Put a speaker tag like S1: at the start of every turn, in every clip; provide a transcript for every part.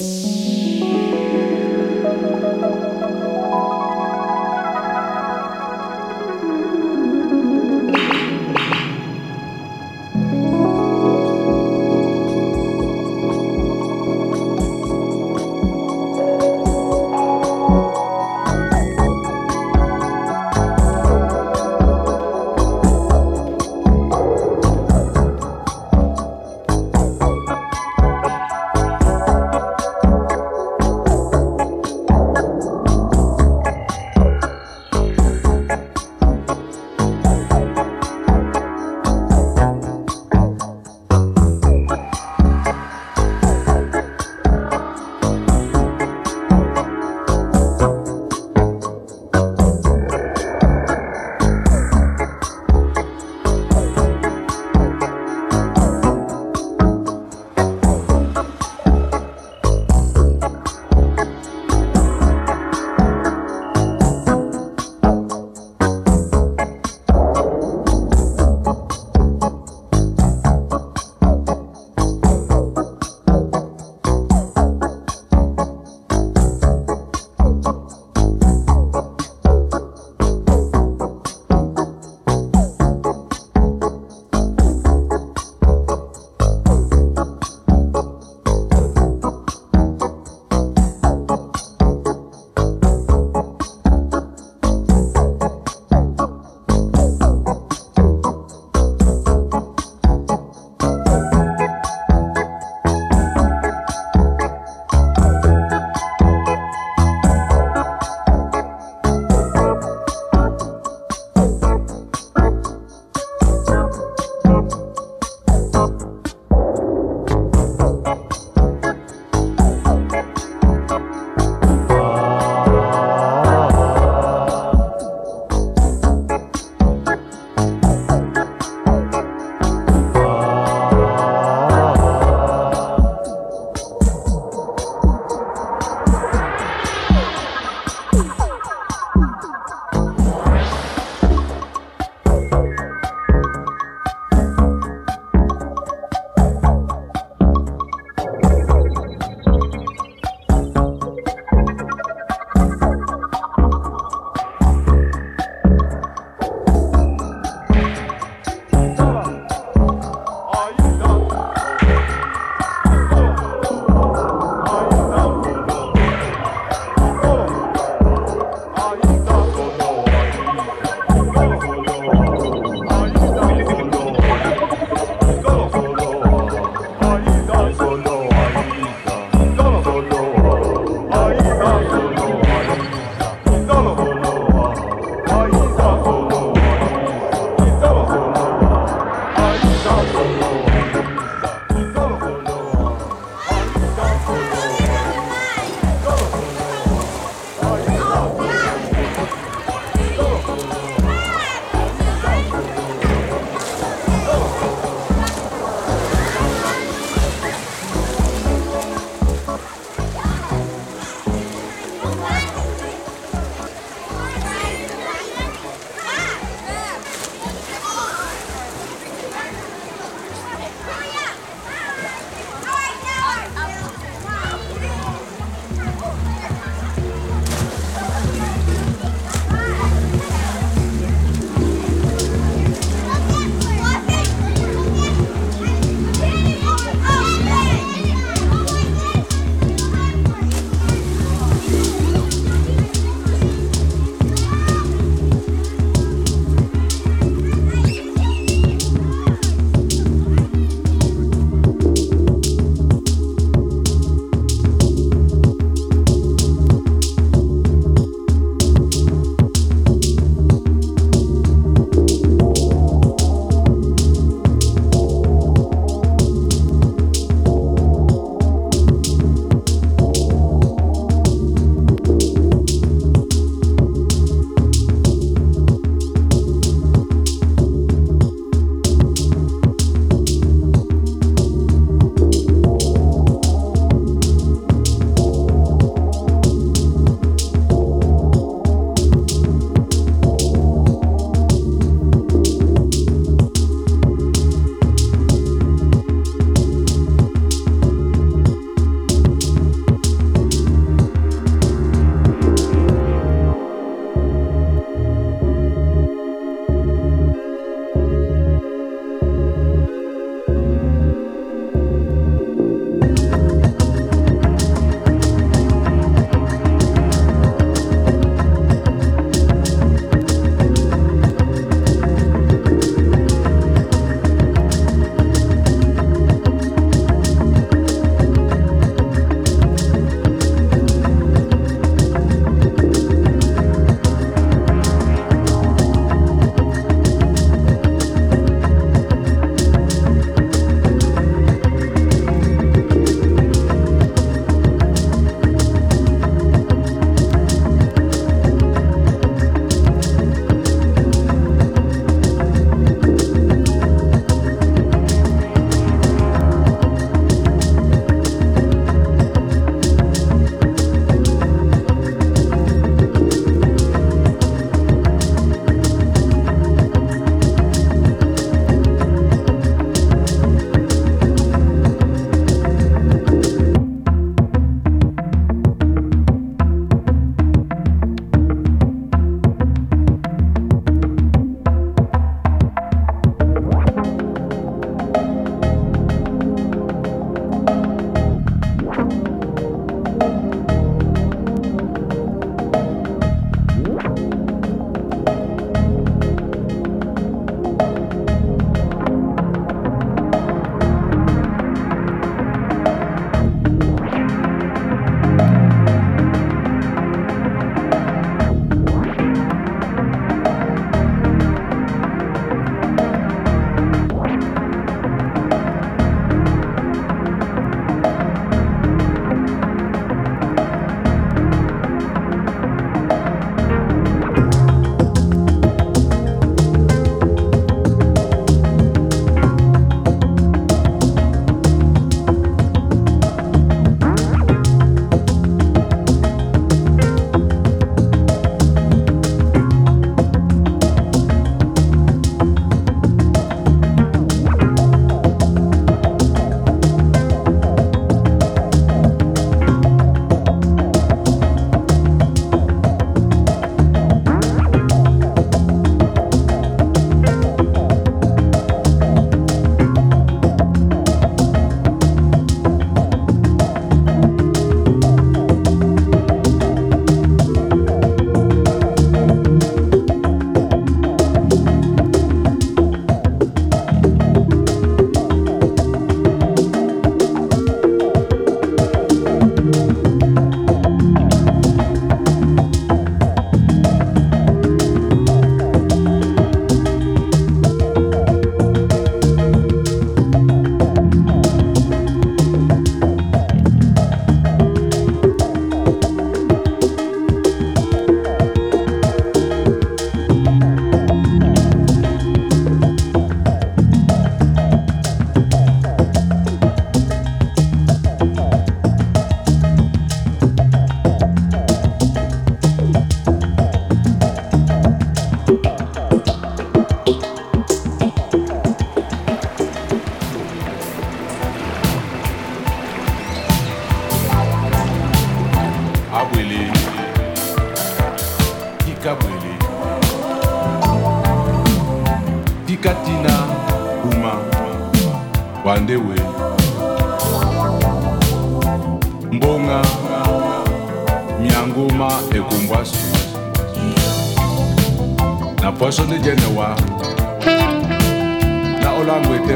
S1: Thank you.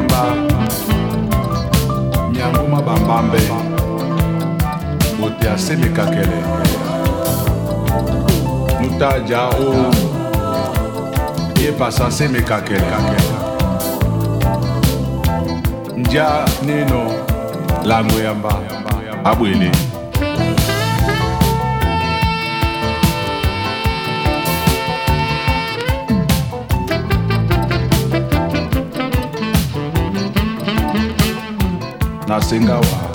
S1: malemba nyanguma bambambe bote asemekakele nuta jao ye pasa asemekakelekakele nja neno lango yamba abwele nasengawa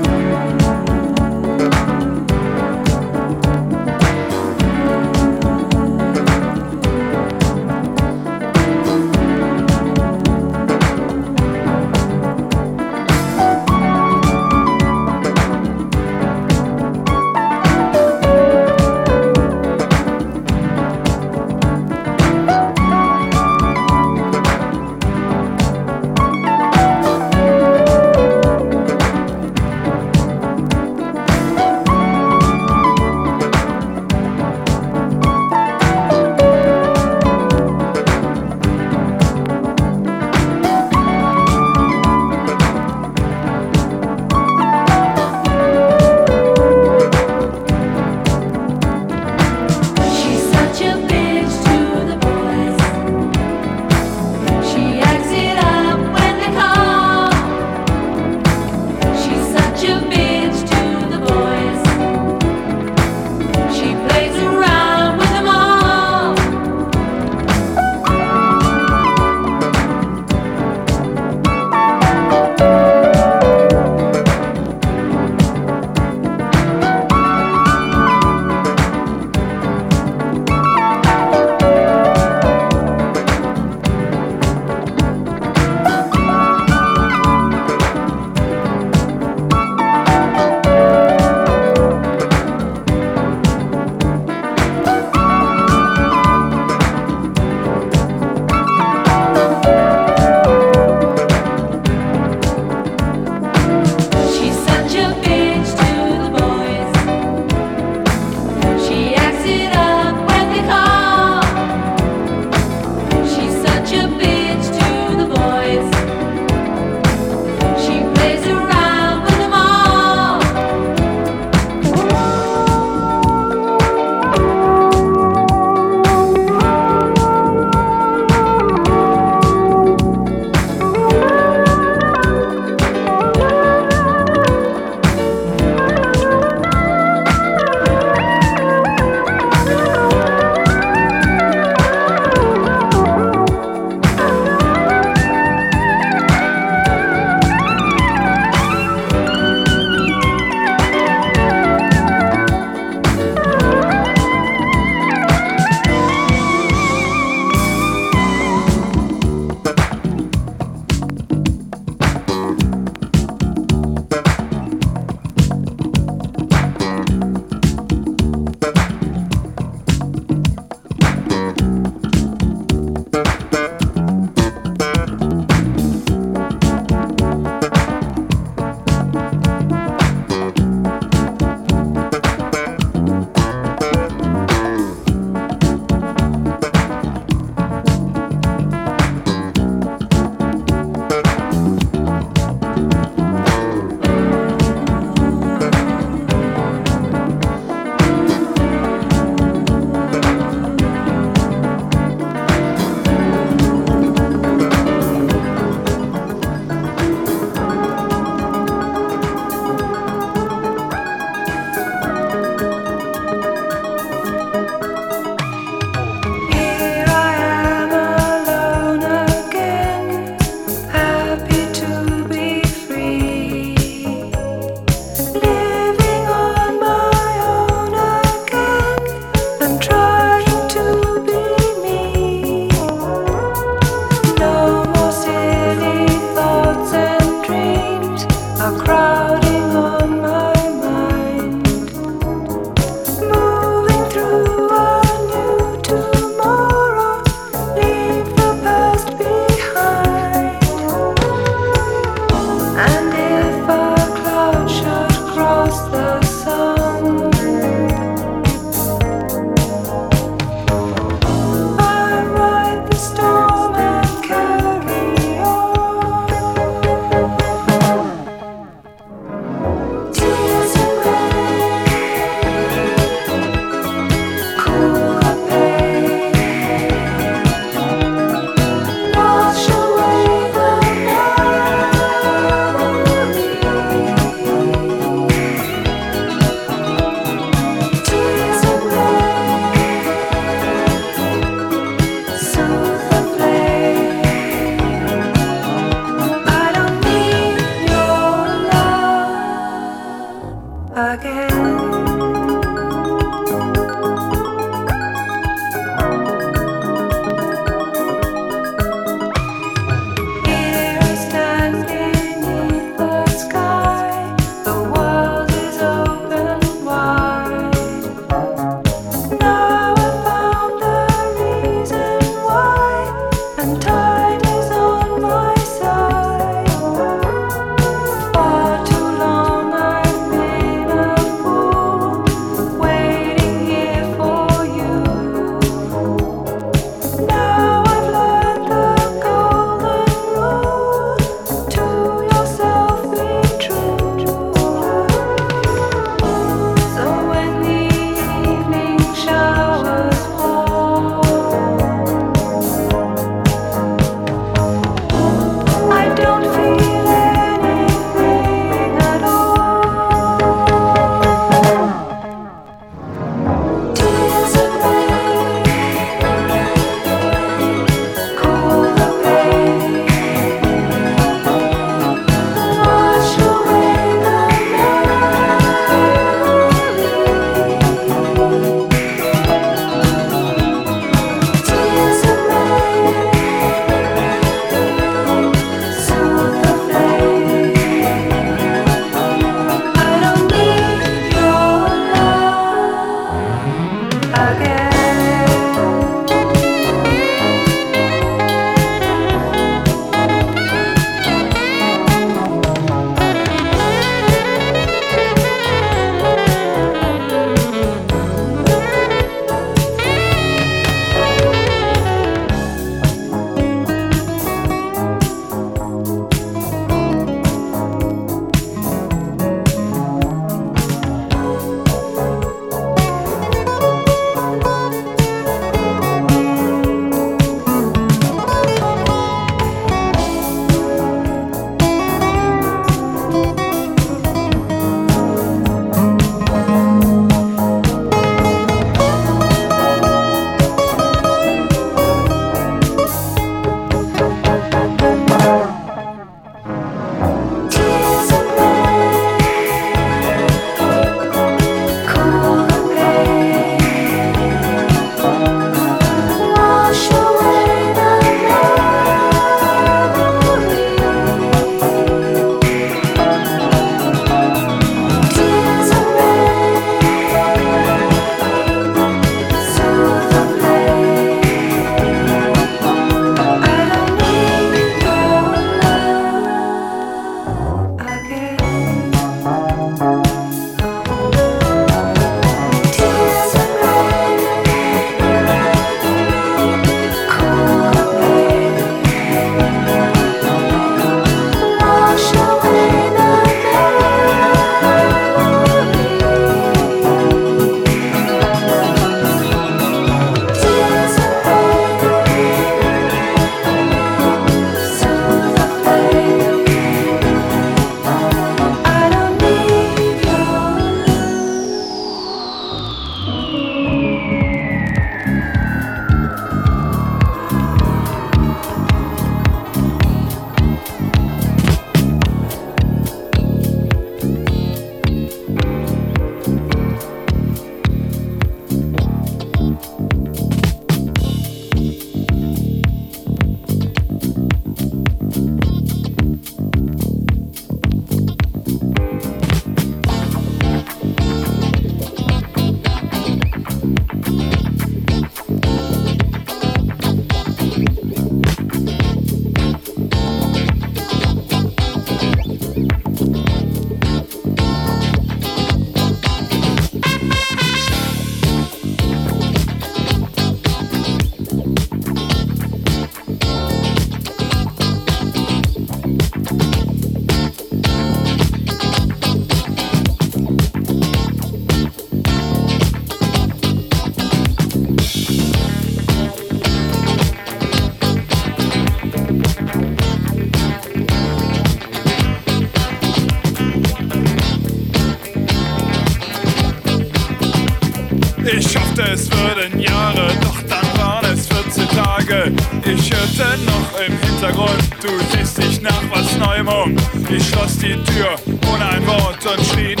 S2: Ich schloss die Tür ohne ein Wort und schrie